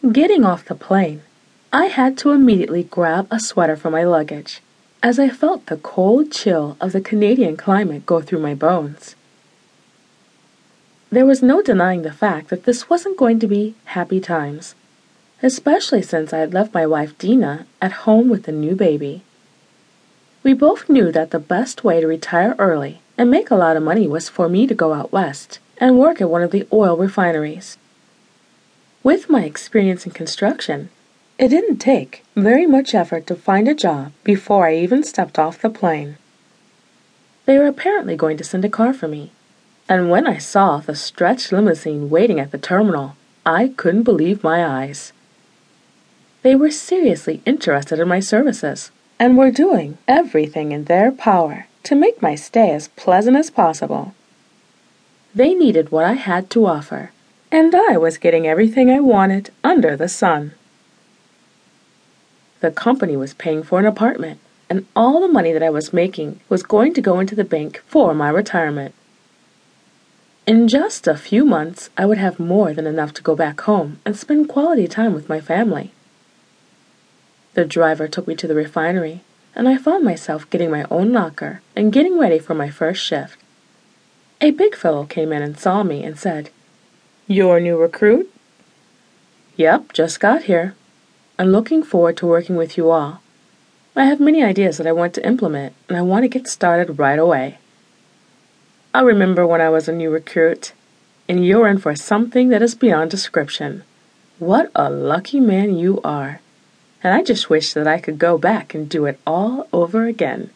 Getting off the plane, I had to immediately grab a sweater for my luggage, as I felt the cold chill of the Canadian climate go through my bones. There was no denying the fact that this wasn't going to be happy times, especially since I had left my wife Dina at home with the new baby. We both knew that the best way to retire early and make a lot of money was for me to go out west and work at one of the oil refineries. With my experience in construction, it didn't take very much effort to find a job before I even stepped off the plane. They were apparently going to send a car for me, and when I saw the stretched limousine waiting at the terminal, I couldn't believe my eyes. They were seriously interested in my services and were doing everything in their power to make my stay as pleasant as possible. They needed what I had to offer and I was getting everything I wanted under the sun. The company was paying for an apartment, and all the money that I was making was going to go into the bank for my retirement. In just a few months, I would have more than enough to go back home and spend quality time with my family. The driver took me to the refinery, and I found myself getting my own locker and getting ready for my first shift. A big fellow came in and saw me and said, your new recruit? Yep, just got here. I'm looking forward to working with you all. I have many ideas that I want to implement, and I want to get started right away. I remember when I was a new recruit, and you're in for something that is beyond description. What a lucky man you are! And I just wish that I could go back and do it all over again.